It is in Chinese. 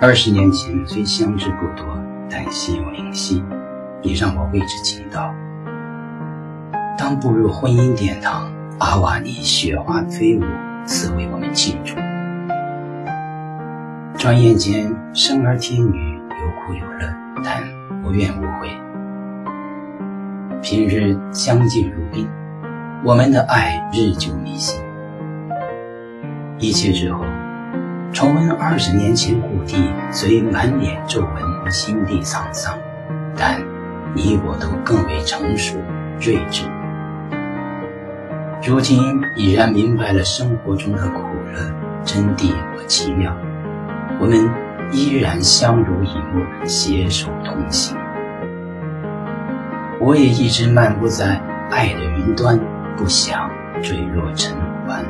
二十年前虽相知不多，但心有灵犀，你让我为之倾倒。当步入婚姻殿堂，阿瓦尼雪花飞舞，赐为我们庆祝。转眼间，生儿天女，有苦有乐，但无怨无悔。平日相敬如宾，我们的爱日久弥新。一切之后。重温二十年前故地，虽满脸皱纹、心地沧桑，但你我都更为成熟、睿智。如今已然明白了生活中的苦乐、真谛和奇妙，我们依然相濡以沫，携手同行。我也一直漫步在爱的云端，不想坠落尘寰。